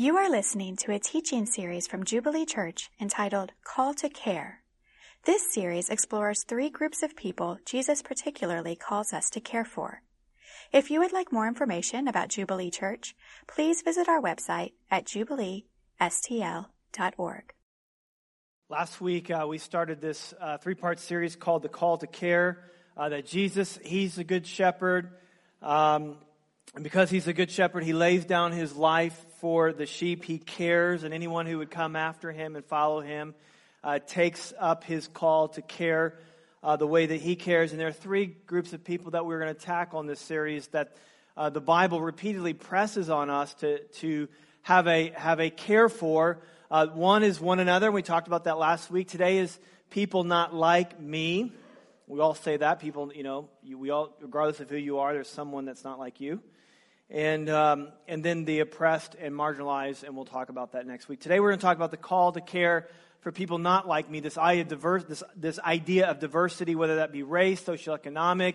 You are listening to a teaching series from Jubilee Church entitled Call to Care. This series explores three groups of people Jesus particularly calls us to care for. If you would like more information about Jubilee Church, please visit our website at jubileestl.org. Last week, uh, we started this uh, three part series called The Call to Care. Uh, that Jesus, He's a good shepherd. Um, and because He's a good shepherd, He lays down His life for the sheep. He cares, and anyone who would come after Him and follow Him uh, takes up His call to care uh, the way that He cares. And there are three groups of people that we're going to tackle in this series that uh, the Bible repeatedly presses on us to, to have, a, have a care for. Uh, one is one another. And we talked about that last week. Today is people not like me. We all say that. People, you know, you, we all, regardless of who you are, there's someone that's not like you. And, um, and then the oppressed and marginalized, and we'll talk about that next week. Today we're going to talk about the call to care for people not like me, this idea of, diverse, this, this idea of diversity, whether that be race, socioeconomic,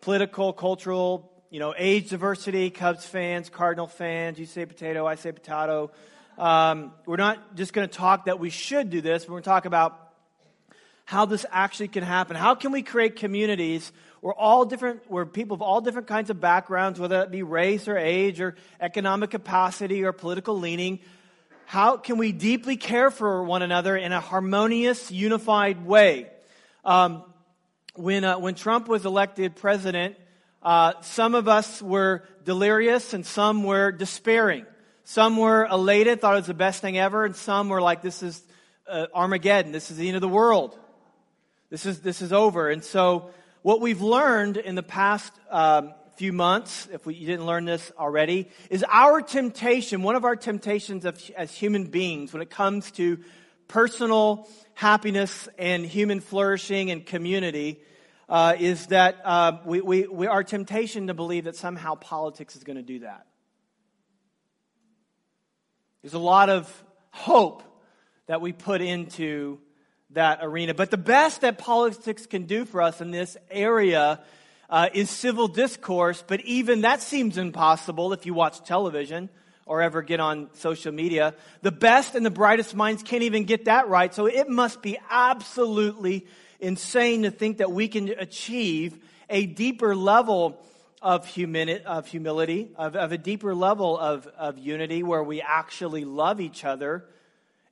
political, cultural, you know, age diversity, Cubs fans, Cardinal fans, you say potato, I say potato, um, we're not just going to talk that we should do this, we're going to talk about how this actually can happen. How can we create communities where all different, where people of all different kinds of backgrounds, whether that be race or age or economic capacity or political leaning, how can we deeply care for one another in a harmonious, unified way? Um, when, uh, when Trump was elected president, uh, some of us were delirious and some were despairing. Some were elated, thought it was the best thing ever, and some were like, this is uh, Armageddon. This is the end of the world. This is, this is over. And so, what we've learned in the past um, few months, if we, you didn't learn this already, is our temptation, one of our temptations of, as human beings when it comes to personal happiness and human flourishing and community, uh, is that uh, we, we, we, our temptation to believe that somehow politics is going to do that. There's a lot of hope that we put into that arena. But the best that politics can do for us in this area uh, is civil discourse, but even that seems impossible if you watch television or ever get on social media. The best and the brightest minds can't even get that right, so it must be absolutely insane to think that we can achieve a deeper level of, of humility, of, of a deeper level of, of unity where we actually love each other.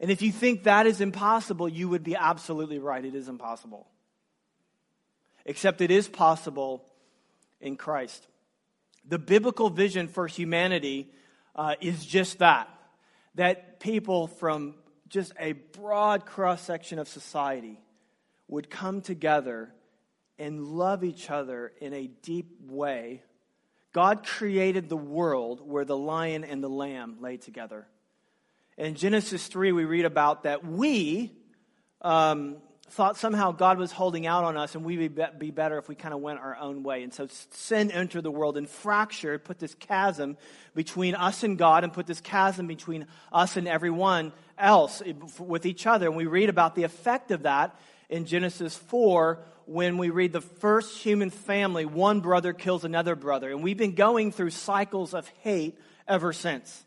And if you think that is impossible, you would be absolutely right. It is impossible. Except it is possible in Christ. The biblical vision for humanity uh, is just that that people from just a broad cross section of society would come together and love each other in a deep way, God created the world where the lion and the lamb lay together. In Genesis 3, we read about that we um, thought somehow God was holding out on us and we would be better if we kind of went our own way. And so sin entered the world and fractured, put this chasm between us and God and put this chasm between us and everyone else with each other. And we read about the effect of that in Genesis 4 when we read the first human family, one brother kills another brother. And we've been going through cycles of hate ever since.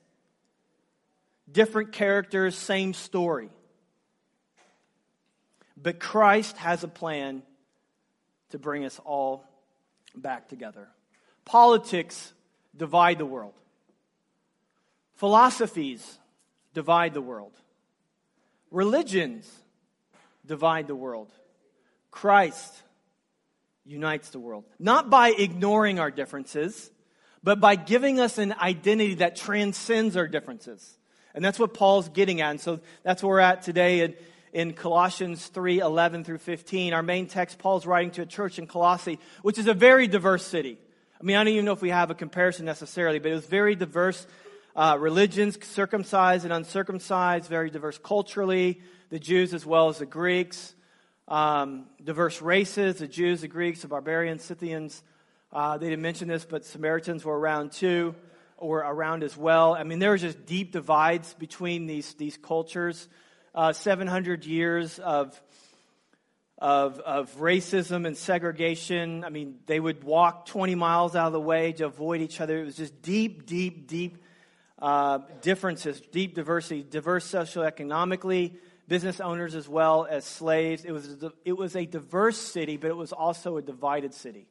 Different characters, same story. But Christ has a plan to bring us all back together. Politics divide the world. Philosophies divide the world. Religions divide the world. Christ unites the world. Not by ignoring our differences, but by giving us an identity that transcends our differences. And that's what Paul's getting at. And so that's where we're at today in, in Colossians 3 11 through 15. Our main text, Paul's writing to a church in Colossae, which is a very diverse city. I mean, I don't even know if we have a comparison necessarily, but it was very diverse uh, religions, circumcised and uncircumcised, very diverse culturally, the Jews as well as the Greeks, um, diverse races, the Jews, the Greeks, the barbarians, Scythians. Uh, they didn't mention this, but Samaritans were around too, or around as well. I mean, there were just deep divides between these, these cultures. Uh, 700 years of, of, of racism and segregation. I mean, they would walk 20 miles out of the way to avoid each other. It was just deep, deep, deep uh, differences, deep diversity, diverse socioeconomically, business owners as well as slaves. It was, it was a diverse city, but it was also a divided city.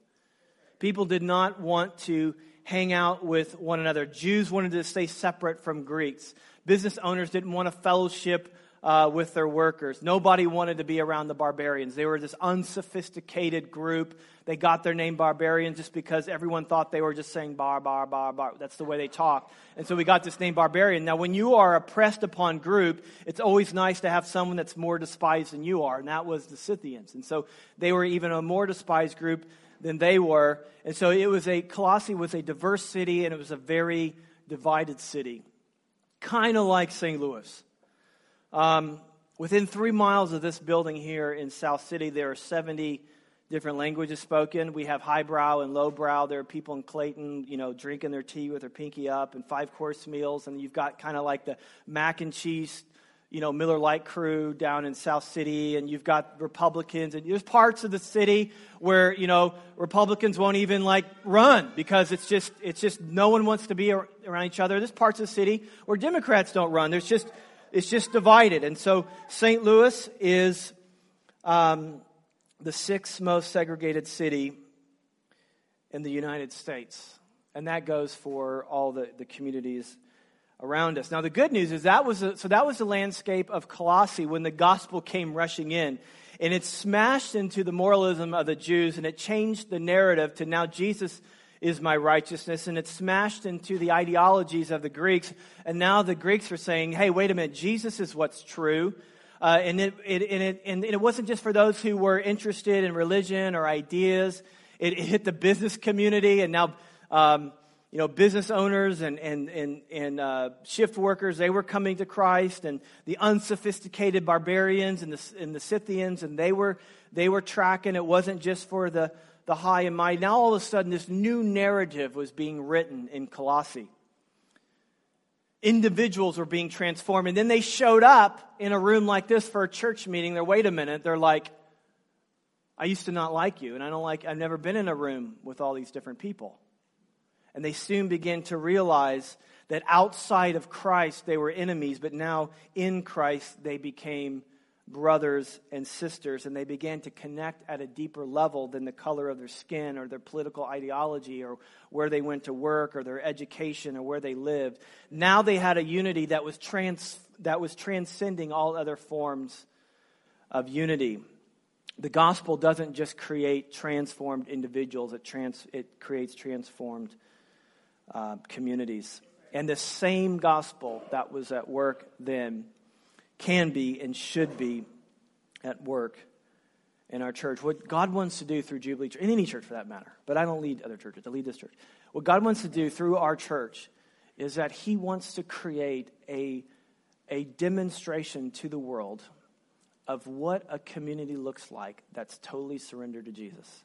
People did not want to hang out with one another. Jews wanted to stay separate from Greeks. Business owners didn't want to fellowship uh, with their workers. Nobody wanted to be around the barbarians. They were this unsophisticated group. They got their name barbarians just because everyone thought they were just saying bar, bar, bar, bar. That's the way they talked. And so we got this name barbarian. Now, when you are oppressed upon group, it's always nice to have someone that's more despised than you are. And that was the Scythians. And so they were even a more despised group than they were. And so it was a, Colossae was a diverse city and it was a very divided city. Kind of like St. Louis. Um, within three miles of this building here in South City, there are 70 different languages spoken. We have highbrow and lowbrow. There are people in Clayton, you know, drinking their tea with their pinky up and five course meals. And you've got kind of like the mac and cheese, you know, Miller Lite crew down in South City. And you've got Republicans. And there's parts of the city where, you know, Republicans won't even like run because it's just, it's just no one wants to be around each other. There's parts of the city where Democrats don't run. There's just, it's just divided. And so St. Louis is um, the sixth most segregated city in the United States. And that goes for all the, the communities around us. Now, the good news is that was a, so that was the landscape of Colossae when the gospel came rushing in. And it smashed into the moralism of the Jews and it changed the narrative to now Jesus is my righteousness. And it smashed into the ideologies of the Greeks. And now the Greeks are saying, hey, wait a minute, Jesus is what's true. Uh, and, it, it, and, it, and it wasn't just for those who were interested in religion or ideas. It, it hit the business community, and now um, you know business owners and and and, and uh, shift workers they were coming to Christ, and the unsophisticated barbarians and the and the Scythians, and they were they were tracking. It wasn't just for the the high and mighty. Now, all of a sudden, this new narrative was being written in Colossae. Individuals were being transformed. And then they showed up in a room like this for a church meeting. They're, wait a minute, they're like, I used to not like you, and I don't like, I've never been in a room with all these different people. And they soon begin to realize that outside of Christ they were enemies, but now in Christ they became brothers and sisters, and they began to connect at a deeper level than the color of their skin or their political ideology or where they went to work or their education or where they lived. Now they had a unity that was, trans, that was transcending all other forms of unity. The gospel doesn't just create transformed individuals, it, trans, it creates transformed uh, communities. And the same gospel that was at work then can be and should be at work in our church. What God wants to do through Jubilee Church, in any church for that matter, but I don't lead other churches, I lead this church. What God wants to do through our church is that He wants to create a, a demonstration to the world of what a community looks like that's totally surrendered to Jesus.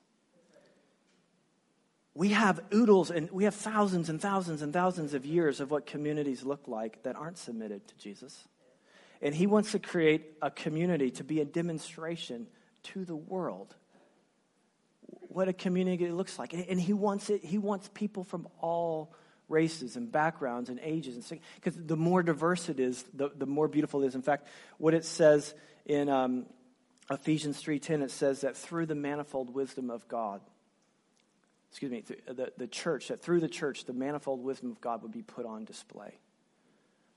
We have oodles and we have thousands and thousands and thousands of years of what communities look like that aren't submitted to Jesus. And he wants to create a community to be a demonstration to the world what a community looks like. And he wants it, he wants people from all races and backgrounds and ages and because the more diverse it is, the, the more beautiful it is. In fact, what it says in um, Ephesians 3.10, it says that through the manifold wisdom of God, excuse me, the, the church, that through the church, the manifold wisdom of God would be put on display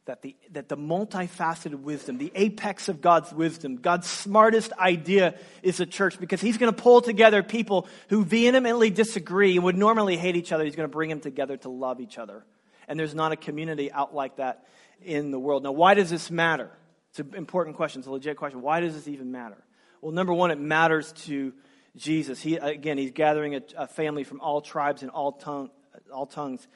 that the, that the multifaceted wisdom, the apex of God's wisdom, God's smartest idea is a church because He's going to pull together people who vehemently disagree and would normally hate each other. He's going to bring them together to love each other. And there's not a community out like that in the world. Now, why does this matter? It's an important question. It's a legit question. Why does this even matter? Well, number one, it matters to Jesus. He, again, He's gathering a, a family from all tribes and all, tongue, all tongues.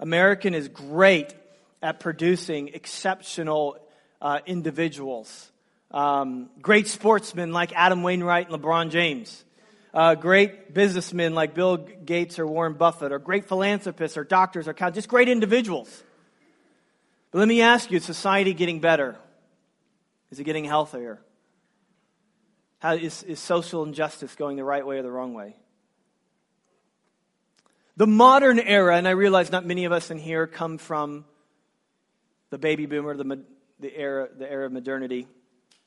American is great at producing exceptional uh, individuals. Um, great sportsmen like Adam Wainwright and LeBron James. Uh, great businessmen like Bill Gates or Warren Buffett, or great philanthropists or doctors or just great individuals. But let me ask you, is society getting better? Is it getting healthier? How, is, is social injustice going the right way or the wrong way? The modern era, and I realize not many of us in here come from the baby boomer, the, the, era, the era of modernity.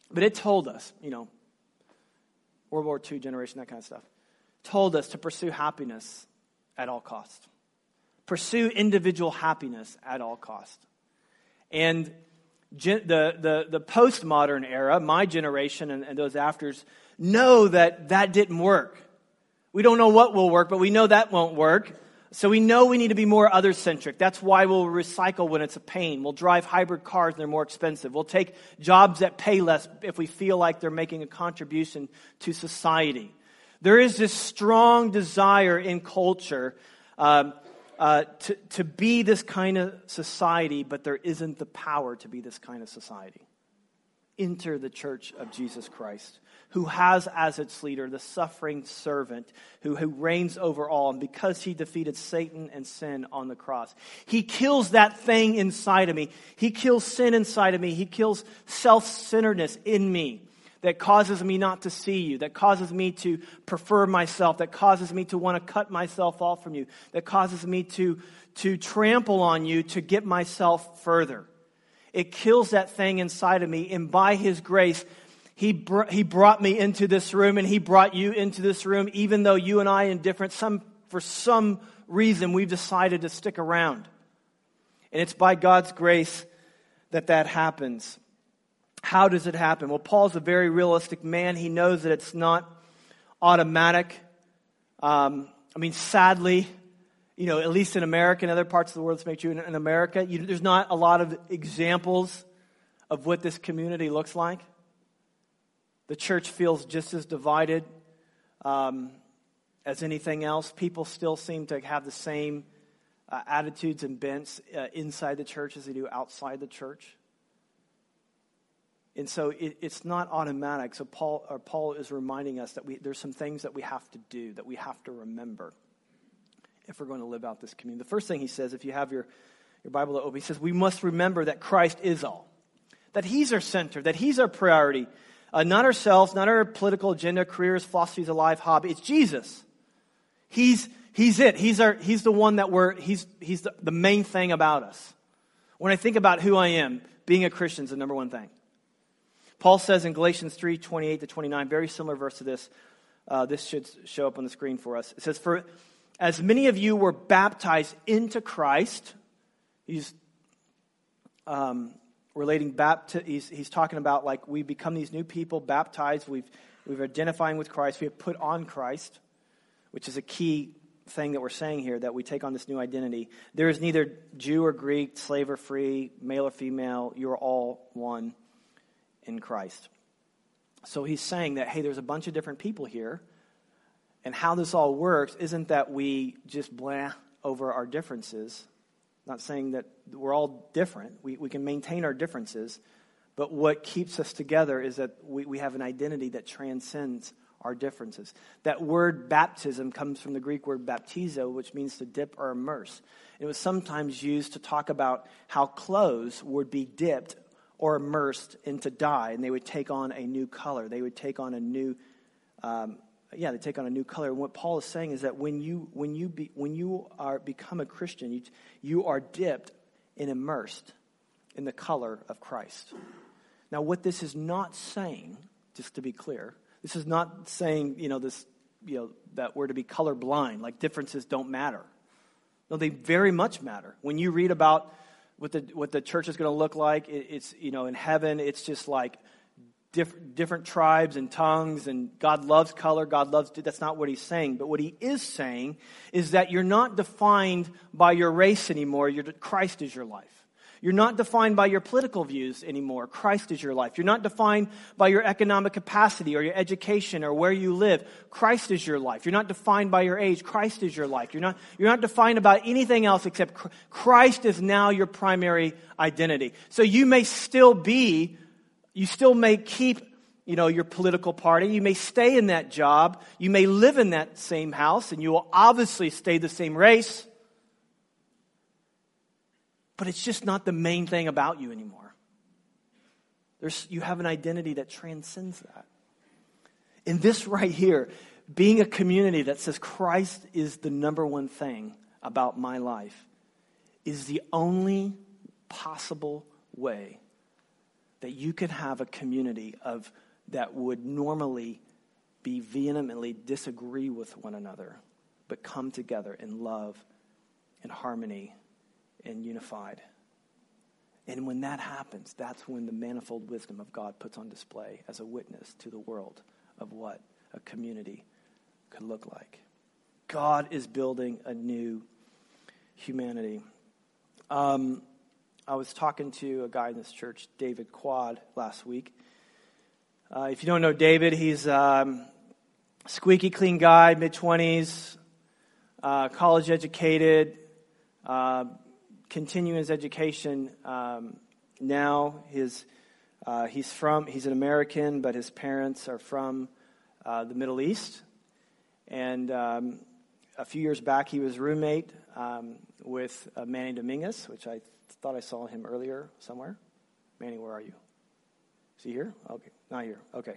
But it told us, you know, World War II generation, that kind of stuff, told us to pursue happiness at all cost. Pursue individual happiness at all cost. And the, the, the postmodern era, my generation and, and those afters, know that that didn't work. We don't know what will work, but we know that won't work. So we know we need to be more other centric. That's why we'll recycle when it's a pain. We'll drive hybrid cars and they're more expensive. We'll take jobs that pay less if we feel like they're making a contribution to society. There is this strong desire in culture um, uh, to, to be this kind of society, but there isn't the power to be this kind of society. Enter the church of Jesus Christ, who has as its leader the suffering servant who, who reigns over all. And because he defeated Satan and sin on the cross, he kills that thing inside of me. He kills sin inside of me. He kills self centeredness in me that causes me not to see you, that causes me to prefer myself, that causes me to want to cut myself off from you, that causes me to, to trample on you to get myself further. It kills that thing inside of me, and by His grace, he, br- he brought me into this room, and He brought you into this room, even though you and I, in different, some, for some reason, we've decided to stick around. And it's by God's grace that that happens. How does it happen? Well, Paul's a very realistic man. He knows that it's not automatic. Um, I mean, sadly, you know, at least in America and other parts of the world, made true in, in America, you, there's not a lot of examples of what this community looks like. The church feels just as divided um, as anything else. People still seem to have the same uh, attitudes and bents uh, inside the church as they do outside the church. And so it, it's not automatic. So Paul, Paul is reminding us that we, there's some things that we have to do, that we have to remember if we're going to live out this community. The first thing he says, if you have your, your Bible open, he says, we must remember that Christ is all, that he's our center, that he's our priority. Uh, not ourselves, not our political agenda, careers, philosophies, a life, hobby. It's Jesus. He's, he's it. He's, our, he's the one that we're, he's, he's the, the main thing about us. When I think about who I am, being a Christian is the number one thing. Paul says in Galatians 3 28 to 29, very similar verse to this. Uh, this should show up on the screen for us. It says, For as many of you were baptized into Christ, he's um, relating bapti- he's, he's talking about like we become these new people, baptized, we've, we've identifying with Christ, we have put on Christ, which is a key thing that we're saying here that we take on this new identity. There is neither Jew or Greek, slave or free, male or female, you are all one in Christ. So he's saying that, hey, there's a bunch of different people here. And how this all works isn't that we just blah over our differences. Not saying that we're all different. We, we can maintain our differences. But what keeps us together is that we, we have an identity that transcends our differences. That word baptism comes from the Greek word baptizo, which means to dip or immerse. It was sometimes used to talk about how clothes would be dipped or immersed into dye, and they would take on a new color. They would take on a new, um, yeah, they take on a new color. And what Paul is saying is that when you when you be, when you are become a Christian, you, you are dipped and immersed in the color of Christ. Now, what this is not saying, just to be clear, this is not saying you know this you know that we're to be colorblind, like differences don't matter. No, they very much matter. When you read about what the, what the church is going to look like. It, it's, you know, in heaven, it's just like diff- different tribes and tongues, and God loves color. God loves, that's not what he's saying. But what he is saying is that you're not defined by your race anymore. You're, Christ is your life. You're not defined by your political views anymore. Christ is your life. You're not defined by your economic capacity or your education or where you live. Christ is your life. You're not defined by your age. Christ is your life. You're not, you're not defined about anything else except Christ is now your primary identity. So you may still be, you still may keep you know, your political party. You may stay in that job. You may live in that same house, and you will obviously stay the same race but it's just not the main thing about you anymore. There's, you have an identity that transcends that. In this right here, being a community that says Christ is the number one thing about my life is the only possible way that you could have a community of that would normally be vehemently disagree with one another, but come together in love and harmony and unified. And when that happens, that's when the manifold wisdom of God puts on display as a witness to the world of what a community could look like. God is building a new humanity. Um, I was talking to a guy in this church, David Quad, last week. Uh, if you don't know David, he's um, squeaky clean guy, mid 20s, uh, college educated, uh, continuing his education um, now. His, uh, he's from, he's an American, but his parents are from uh, the Middle East. And um, a few years back, he was roommate um, with uh, Manny Dominguez, which I thought I saw him earlier somewhere. Manny, where are you? Is he here? Okay, not here. Okay.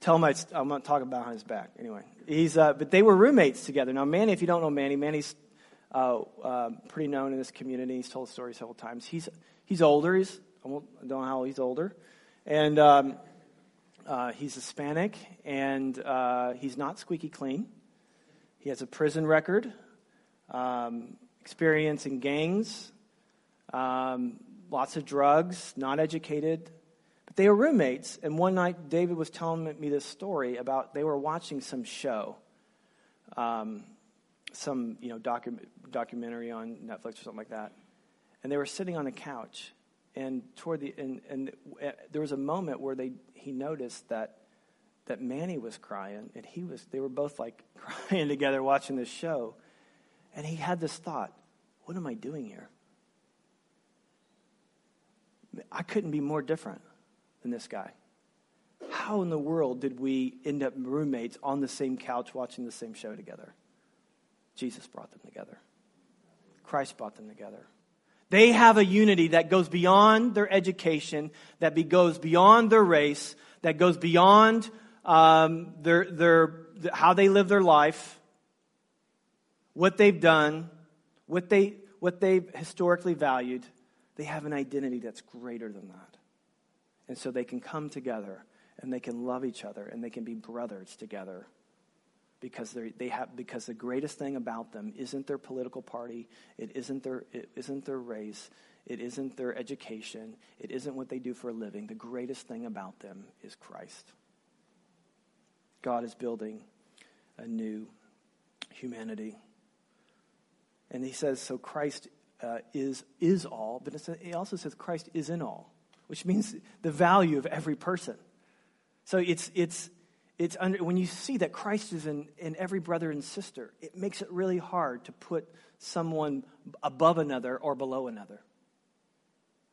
Tell him I, am not talking behind his back. Anyway, he's uh, but they were roommates together. Now, Manny, if you don't know Manny, Manny's uh, uh, pretty known in this community. He's told the story several times. He's he's older. He's I don't know how he's older, and um, uh, he's Hispanic, and uh, he's not squeaky clean. He has a prison record, um, experience in gangs, um, lots of drugs, not educated. But they were roommates, and one night David was telling me this story about they were watching some show, um, some you know docu- documentary on Netflix or something like that, and they were sitting on a couch, and toward the and, and uh, there was a moment where they he noticed that that Manny was crying, and he was they were both like crying together watching this show, and he had this thought, "What am I doing here?" I couldn't be more different than this guy. How in the world did we end up roommates on the same couch watching the same show together? Jesus brought them together. Christ brought them together. They have a unity that goes beyond their education, that be, goes beyond their race, that goes beyond um, their, their, how they live their life, what they've done, what, they, what they've historically valued. They have an identity that's greater than that. And so they can come together and they can love each other and they can be brothers together because they have because the greatest thing about them isn't their political party, it isn't their it isn't their race, it isn't their education, it isn't what they do for a living. The greatest thing about them is Christ. God is building a new humanity. And he says, so Christ uh, is, is all, but he also says Christ is in all, which means the value of every person. So it's, it's, it's under, when you see that Christ is in, in every brother and sister, it makes it really hard to put someone above another or below another.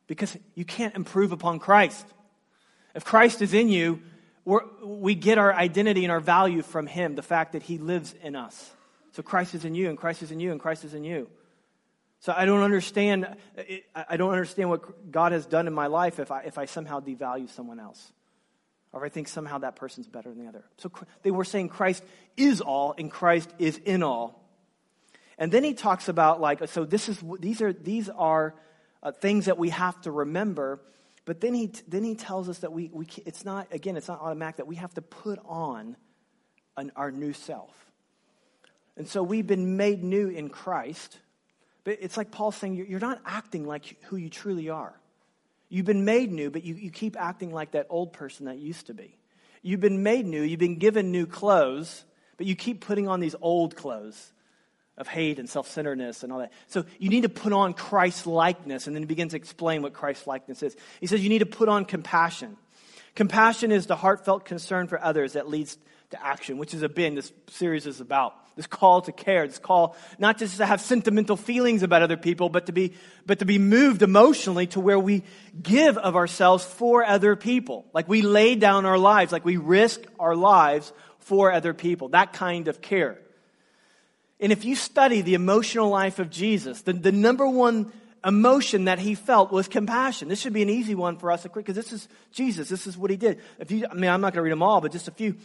Because you can't improve upon Christ. If Christ is in you, we get our identity and our value from Him, the fact that He lives in us. So Christ is in you, and Christ is in you, and Christ is in you. So I don't understand. I don't understand what God has done in my life if I, if I somehow devalue someone else or if I think somehow that person's better than the other. So they were saying Christ is all and Christ is in all. And then he talks about like so this is these are these are uh, things that we have to remember. But then he then he tells us that we, we it's not again it's not automatic that we have to put on an, our new self. And so we've been made new in Christ. But it's like Paul saying you're not acting like who you truly are. You've been made new, but you, you keep acting like that old person that used to be. You've been made new, you've been given new clothes, but you keep putting on these old clothes of hate and self centeredness and all that. So you need to put on Christ likeness, and then he begins to explain what Christ likeness is. He says you need to put on compassion. Compassion is the heartfelt concern for others that leads to action, which is a been this series is about. This call to care, this call not just to have sentimental feelings about other people, but to be, but to be moved emotionally to where we give of ourselves for other people. Like we lay down our lives, like we risk our lives for other people. That kind of care. And if you study the emotional life of Jesus, the, the number one emotion that he felt was compassion. This should be an easy one for us because this is Jesus. This is what he did. If you, I mean, I'm not going to read them all, but just a few.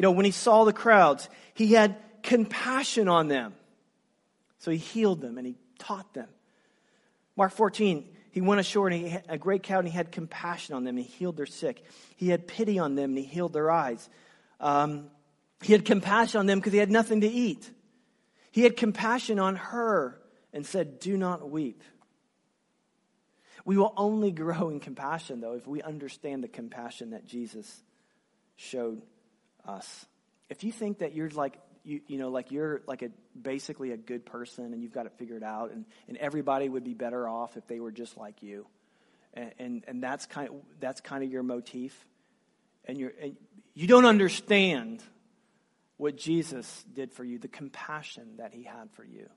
You know, when he saw the crowds, he had compassion on them. So he healed them and he taught them. Mark 14, he went ashore and he had a great crowd and he had compassion on them and he healed their sick. He had pity on them and he healed their eyes. Um, he had compassion on them because he had nothing to eat. He had compassion on her and said, Do not weep. We will only grow in compassion, though, if we understand the compassion that Jesus showed us. If you think that you're like, you, you know, like you're like a basically a good person and you've got it figured out, and, and everybody would be better off if they were just like you, and and, and that's kind of, that's kind of your motif, and you're and you don't understand what Jesus did for you, the compassion that he had for you,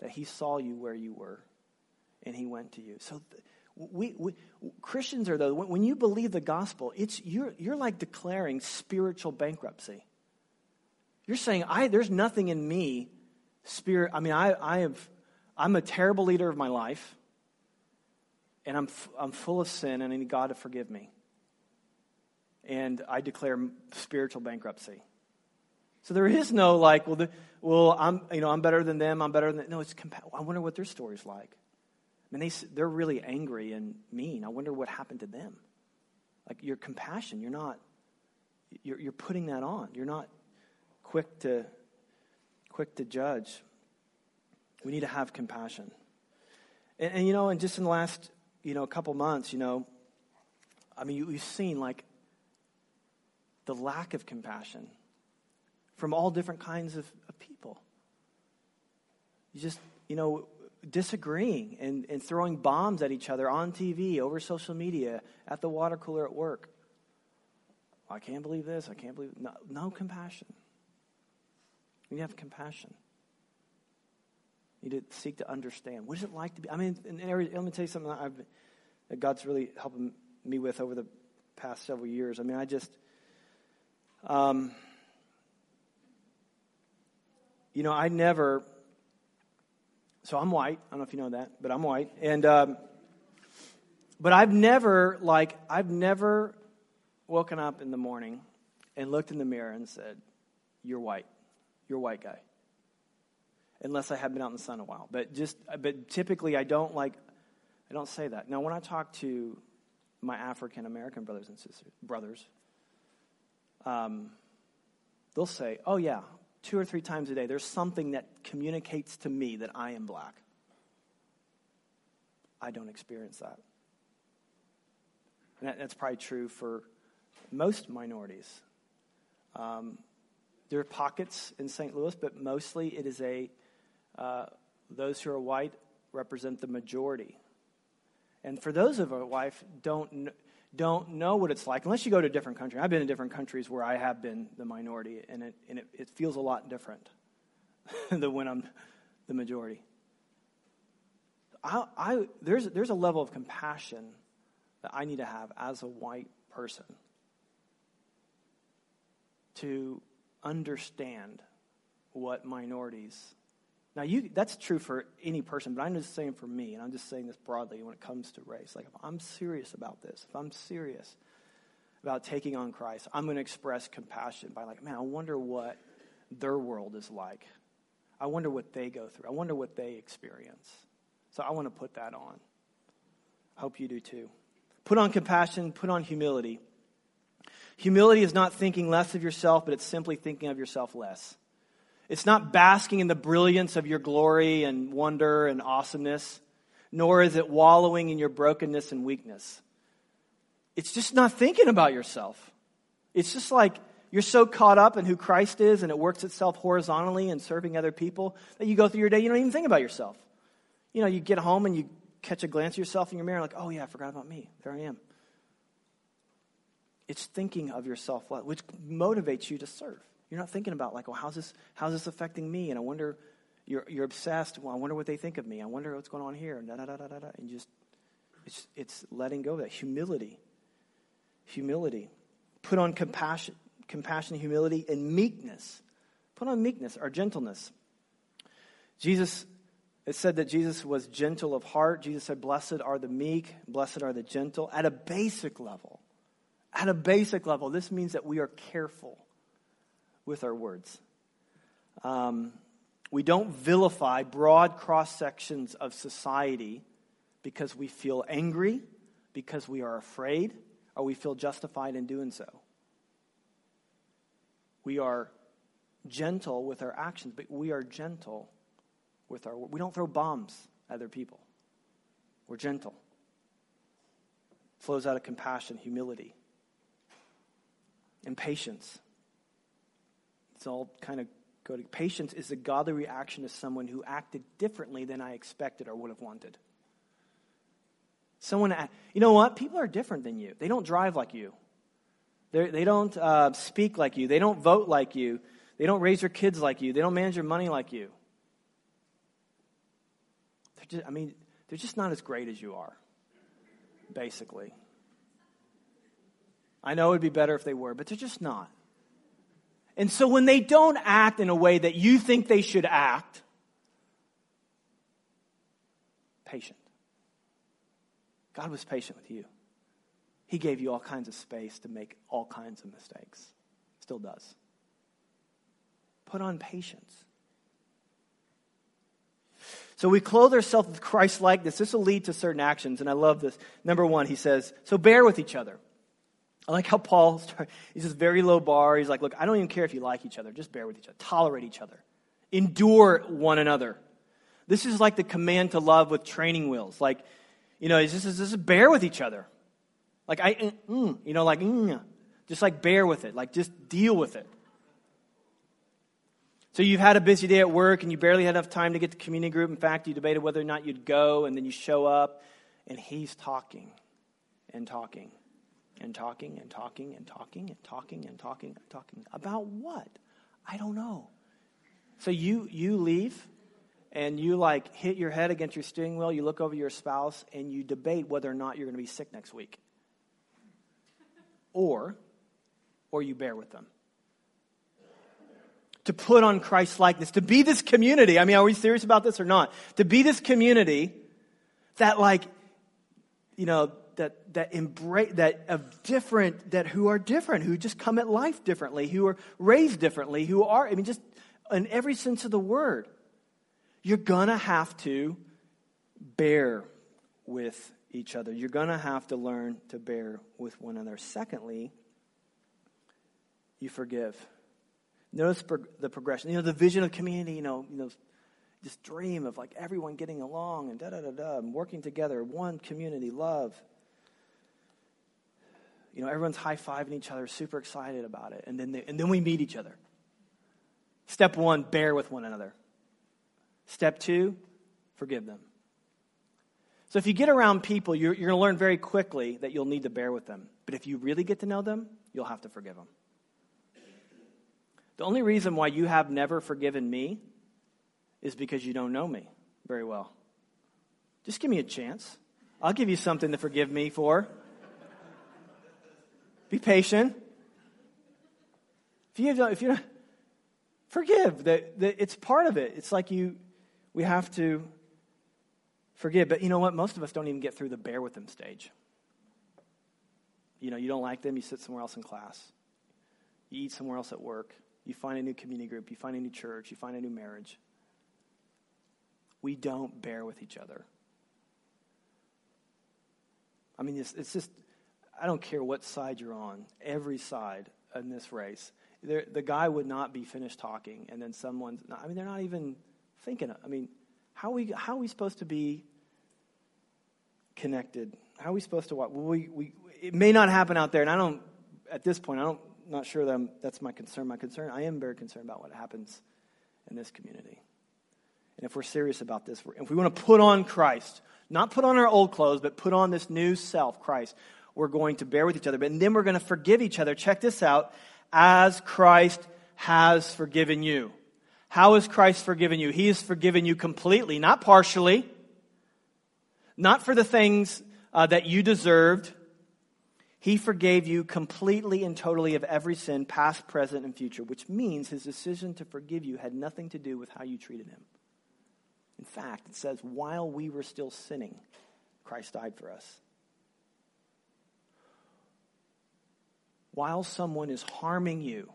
that he saw you where you were, and he went to you. So. We, we, Christians are though when you believe the gospel, it's you're you're like declaring spiritual bankruptcy. You're saying, I, there's nothing in me, spirit. I mean, I, I have, I'm a terrible leader of my life, and I'm, I'm full of sin, and I need God to forgive me. And I declare spiritual bankruptcy. So there is no like, well, the, well, I'm, you know, I'm better than them. I'm better than. No, it's. Compa- I wonder what their story's like. I mean, they, they're really angry and mean. I wonder what happened to them. Like your compassion, you're not. You're, you're putting that on. You're not quick to quick to judge. We need to have compassion. And, and you know, and just in the last, you know, couple months, you know, I mean, you, you've seen like the lack of compassion from all different kinds of, of people. You just, you know, disagreeing and, and throwing bombs at each other on TV, over social media, at the water cooler at work. I can't believe this. I can't believe no, no compassion. You have compassion. You need to seek to understand. What is it like to be? I mean, let me tell you something that, that God's really helping me with over the past several years. I mean, I just, um, you know, I never. So I'm white. I don't know if you know that, but I'm white, and um, but I've never like I've never woken up in the morning and looked in the mirror and said, "You're white." you're a white guy. Unless I have been out in the sun a while. But just but typically I don't like I don't say that. Now when I talk to my African American brothers and sisters brothers, um, they'll say, Oh yeah, two or three times a day, there's something that communicates to me that I am black. I don't experience that. And that's probably true for most minorities. Um, there are pockets in St. Louis, but mostly it is a, uh, those who are white represent the majority. And for those of our wife don't, don't know what it's like, unless you go to a different country. I've been in different countries where I have been the minority, and it, and it, it feels a lot different than when I'm the majority. I, I, there's, there's a level of compassion that I need to have as a white person to understand what minorities. Now, you, that's true for any person, but I'm just saying for me, and I'm just saying this broadly when it comes to race. Like, if I'm serious about this, if I'm serious about taking on Christ, I'm going to express compassion by, like, man, I wonder what their world is like. I wonder what they go through. I wonder what they experience. So I want to put that on. I hope you do too. Put on compassion, put on humility. Humility is not thinking less of yourself, but it's simply thinking of yourself less. It's not basking in the brilliance of your glory and wonder and awesomeness, nor is it wallowing in your brokenness and weakness. It's just not thinking about yourself. It's just like you're so caught up in who Christ is and it works itself horizontally in serving other people that you go through your day, you don't even think about yourself. You know, you get home and you catch a glance of yourself in your mirror, like, oh yeah, I forgot about me. There I am. It's thinking of yourself, which motivates you to serve. You're not thinking about like, well, how's this, how's this affecting me? And I wonder, you're, you're obsessed. Well, I wonder what they think of me. I wonder what's going on here. Da, da, da, da, da, And just, it's, it's letting go of that. Humility. Humility. Put on compassion, compassion, humility, and meekness. Put on meekness or gentleness. Jesus, it said that Jesus was gentle of heart. Jesus said, Blessed are the meek, blessed are the gentle, at a basic level. At a basic level, this means that we are careful with our words. Um, we don't vilify broad cross sections of society because we feel angry, because we are afraid, or we feel justified in doing so. We are gentle with our actions, but we are gentle with our we don't throw bombs at other people. We're gentle. It Flows out of compassion, humility, and patience. It's all kind of go to patience is a godly reaction to someone who acted differently than I expected or would have wanted. Someone, you know what? People are different than you. They don't drive like you. They're, they do not uh, speak like you. They don't vote like you. They don't raise their kids like you. They don't manage your money like you. Just, I mean, they're just not as great as you are, basically. I know it'd be better if they were, but they're just not. And so when they don't act in a way that you think they should act, patient. God was patient with you. He gave you all kinds of space to make all kinds of mistakes. Still does. Put on patience. So we clothe ourselves with Christ likeness. This will lead to certain actions, and I love this. Number one, he says, so bear with each other. I like how Paul, starts, he's this very low bar. He's like, look, I don't even care if you like each other. Just bear with each other. Tolerate each other. Endure one another. This is like the command to love with training wheels. Like, you know, this is, this is bear with each other. Like, I, mm, mm you know, like, mm, just like bear with it. Like, just deal with it. So you've had a busy day at work and you barely had enough time to get to community group. In fact, you debated whether or not you'd go, and then you show up, and he's talking and talking and talking and talking and talking and talking and talking and talking about what? I don't know. So you you leave and you like hit your head against your steering wheel, you look over your spouse and you debate whether or not you're going to be sick next week. Or or you bear with them to put on Christ likeness, to be this community. I mean, are we serious about this or not? To be this community that like, you know, that that embrace that of different that who are different, who just come at life differently, who are raised differently, who are I mean just in every sense of the word. You're gonna have to bear with each other. You're gonna have to learn to bear with one another. Secondly, you forgive. Notice the progression. You know, the vision of community, you know, you know, this dream of like everyone getting along and da da da da, and working together, one community, love. You know, everyone's high fiving each other, super excited about it, and then they, and then we meet each other. Step one: bear with one another. Step two: forgive them. So if you get around people, you're, you're going to learn very quickly that you'll need to bear with them. But if you really get to know them, you'll have to forgive them. The only reason why you have never forgiven me is because you don't know me very well. Just give me a chance. I'll give you something to forgive me for. Be patient. If you don't, if you don't, forgive. That, that it's part of it. It's like you, we have to forgive. But you know what? Most of us don't even get through the bear with them stage. You know, you don't like them, you sit somewhere else in class. You eat somewhere else at work. You find a new community group. You find a new church. You find a new marriage. We don't bear with each other. I mean, it's, it's just, I don't care what side you're on, every side in this race. the guy would not be finished talking, and then someone's, not, I mean, they're not even thinking. I mean, how are we, how are we supposed to be connected? How are we supposed to walk? we, we, it may not happen out there, and I don't, at this point, I don't not sure that I'm, that's my concern. My concern, I am very concerned about what happens in this community. And if we're serious about this, if we want to put on Christ, not put on our old clothes, but put on this new self, Christ, we're going to bear with each other. But then we're going to forgive each other. Check this out. As Christ has forgiven you. How has Christ forgiven you? He has forgiven you completely, not partially, not for the things uh, that you deserved, he forgave you completely and totally of every sin, past, present, and future, which means his decision to forgive you had nothing to do with how you treated him. In fact, it says, while we were still sinning, Christ died for us. While someone is harming you,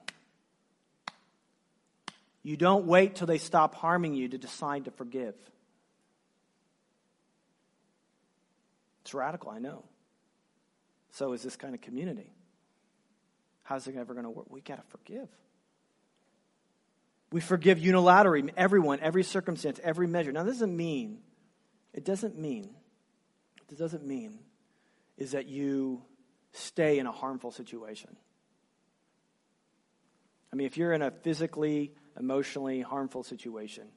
you don't wait till they stop harming you to decide to forgive. It's radical, I know. So is this kind of community. How's it ever going to work? We got to forgive. We forgive unilaterally, everyone, every circumstance, every measure. Now, this doesn't mean, it doesn't mean, it doesn't mean is that you stay in a harmful situation. I mean, if you're in a physically, emotionally harmful situation,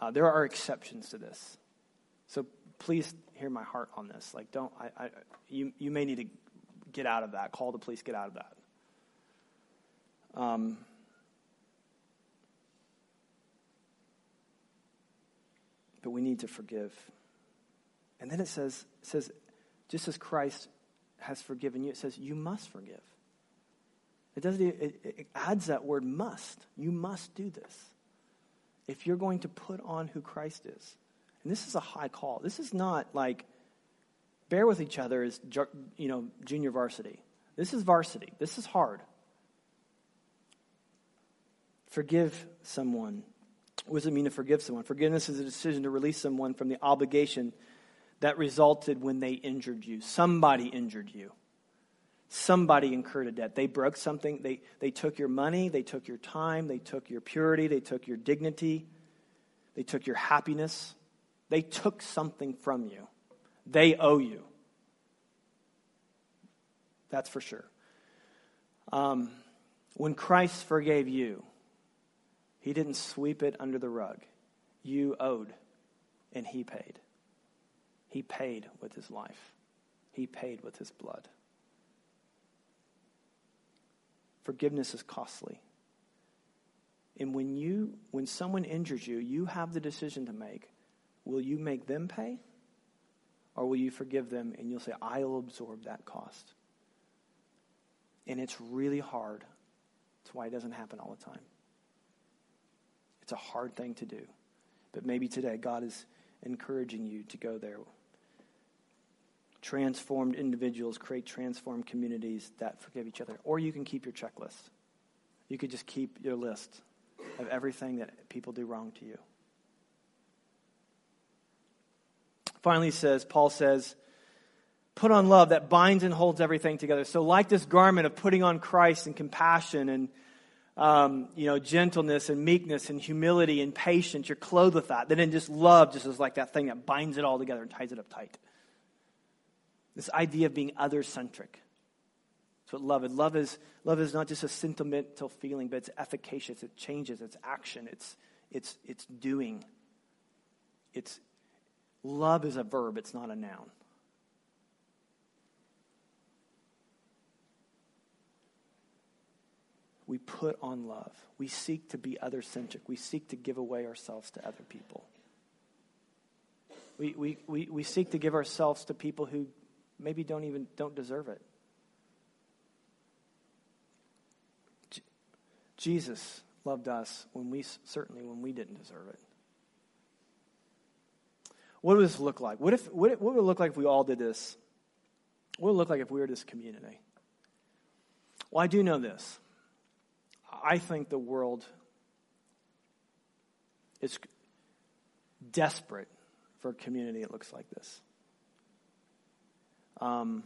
uh, there are exceptions to this. So please hear my heart on this. Like, don't, I, I, you, you may need to get out of that. Call the police, get out of that. Um, but we need to forgive. And then it says, it says, just as Christ has forgiven you, it says you must forgive. It doesn't. It, it adds that word "must." You must do this if you're going to put on who Christ is. And this is a high call. This is not like bear with each other as you know junior varsity. This is varsity. This is hard. Forgive someone. What does it mean to forgive someone? Forgiveness is a decision to release someone from the obligation that resulted when they injured you. Somebody injured you. Somebody incurred a debt. They broke something. They, they took your money. They took your time. They took your purity. They took your dignity. They took your happiness. They took something from you. They owe you. That's for sure. Um, when Christ forgave you, he didn't sweep it under the rug. You owed, and he paid. He paid with his life, he paid with his blood. Forgiveness is costly. And when you when someone injures you, you have the decision to make. Will you make them pay? Or will you forgive them and you'll say, I'll absorb that cost? And it's really hard. That's why it doesn't happen all the time. It's a hard thing to do. But maybe today God is encouraging you to go there transformed individuals create transformed communities that forgive each other. Or you can keep your checklist. You could just keep your list of everything that people do wrong to you. Finally, says Paul says, put on love that binds and holds everything together. So, like this garment of putting on Christ and compassion and um, you know, gentleness and meekness and humility and patience, you're clothed with that. Then just love just is like that thing that binds it all together and ties it up tight. This idea of being other centric. That's what love is. Love is love is not just a sentimental feeling, but it's efficacious. It changes. It's action. It's it's it's doing. It's love is a verb. It's not a noun. We put on love. We seek to be other centric. We seek to give away ourselves to other people. We, we, we, we seek to give ourselves to people who maybe don't even don't deserve it. J- Jesus loved us when we certainly when we didn't deserve it. What would this look like? What if what, what would it look like if we all did this? What would it look like if we were this community? Well, I do know this. I think the world is desperate for a community that looks like this. Um,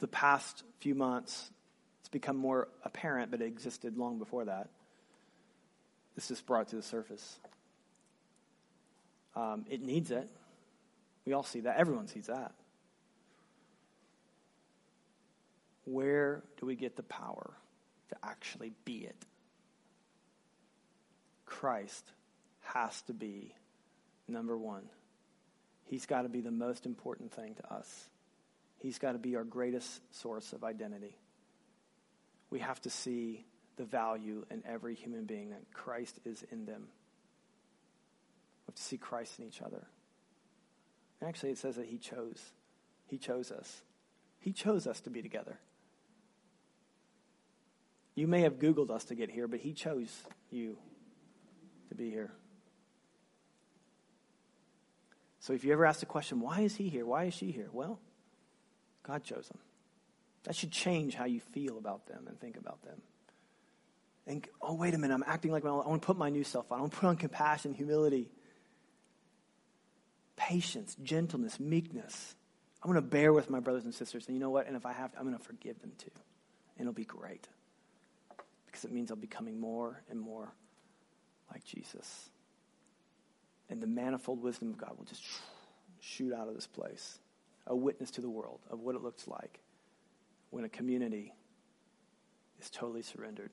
the past few months, it's become more apparent, but it existed long before that. This is brought to the surface. Um, it needs it. We all see that. Everyone sees that. Where do we get the power to actually be it? Christ has to be number one. He's got to be the most important thing to us. He's got to be our greatest source of identity. We have to see the value in every human being that Christ is in them. We have to see Christ in each other. And actually, it says that He chose. He chose us. He chose us to be together. You may have Googled us to get here, but He chose you to be here. So if you ever ask the question, why is he here? Why is she here? Well, God chose them. That should change how you feel about them and think about them. And oh, wait a minute, I'm acting like my, I want to put my new self on. I want to put on compassion, humility, patience, gentleness, meekness. I'm going to bear with my brothers and sisters. And you know what? And if I have to, I'm going to forgive them too. And it'll be great. Because it means I'll be becoming more and more like Jesus. And the manifold wisdom of God will just shoot out of this place. A witness to the world of what it looks like when a community is totally surrendered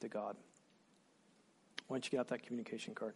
to God. Why don't you get out that communication card?